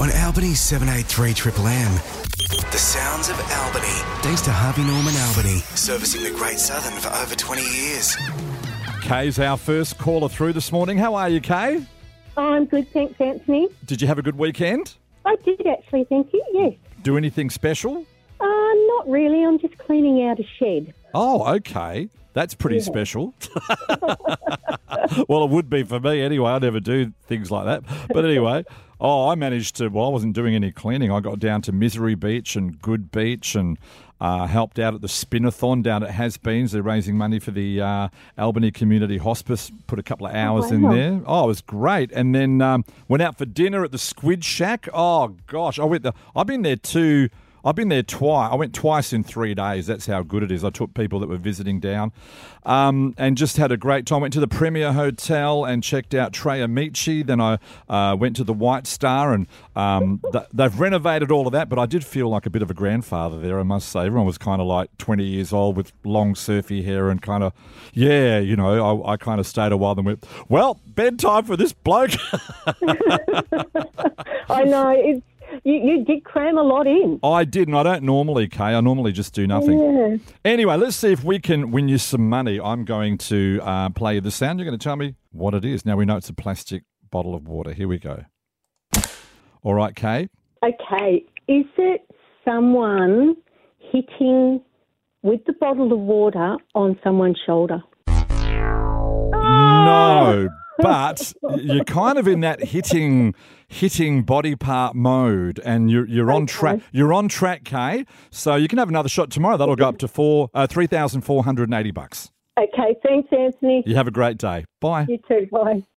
On Albany 783 Triple M. The sounds of Albany. Thanks to Harvey Norman Albany, servicing the Great Southern for over 20 years. Kay's our first caller through this morning. How are you, Kay? I'm good, thanks, Anthony. Did you have a good weekend? I did actually, thank you. Yes. Do anything special? Uh, not really. I'm just cleaning out a shed. Oh, okay. That's pretty special. well, it would be for me anyway. I never do things like that. But anyway, oh, I managed to, well, I wasn't doing any cleaning. I got down to Misery Beach and Goode Beach and uh, helped out at the Spinathon down at Has Beens. They're raising money for the uh, Albany Community Hospice. Put a couple of hours in wow. there. Oh, it was great. And then um, went out for dinner at the Squid Shack. Oh, gosh. I went there. I've been there two. I've been there twice. I went twice in three days. That's how good it is. I took people that were visiting down um, and just had a great time. Went to the Premier Hotel and checked out Tre Amici. Then I uh, went to the White Star and um, th- they've renovated all of that. But I did feel like a bit of a grandfather there, I must say. Everyone was kind of like 20 years old with long surfy hair and kind of, yeah, you know, I, I kind of stayed a while and went, well, bedtime for this bloke. I know. It's, you, you did cram a lot in. I did, and I don't normally, Kay. I normally just do nothing. Yeah. Anyway, let's see if we can win you some money. I'm going to uh, play you the sound. You're going to tell me what it is. Now, we know it's a plastic bottle of water. Here we go. All right, Kay. Okay. Is it someone hitting with the bottle of water on someone's shoulder? No, but you're kind of in that hitting hitting body part mode, and you're you're on track. You're on track, Kay. So you can have another shot tomorrow. That'll go up to four uh, three thousand four hundred and eighty bucks. Okay. Thanks, Anthony. You have a great day. Bye. You too. Bye.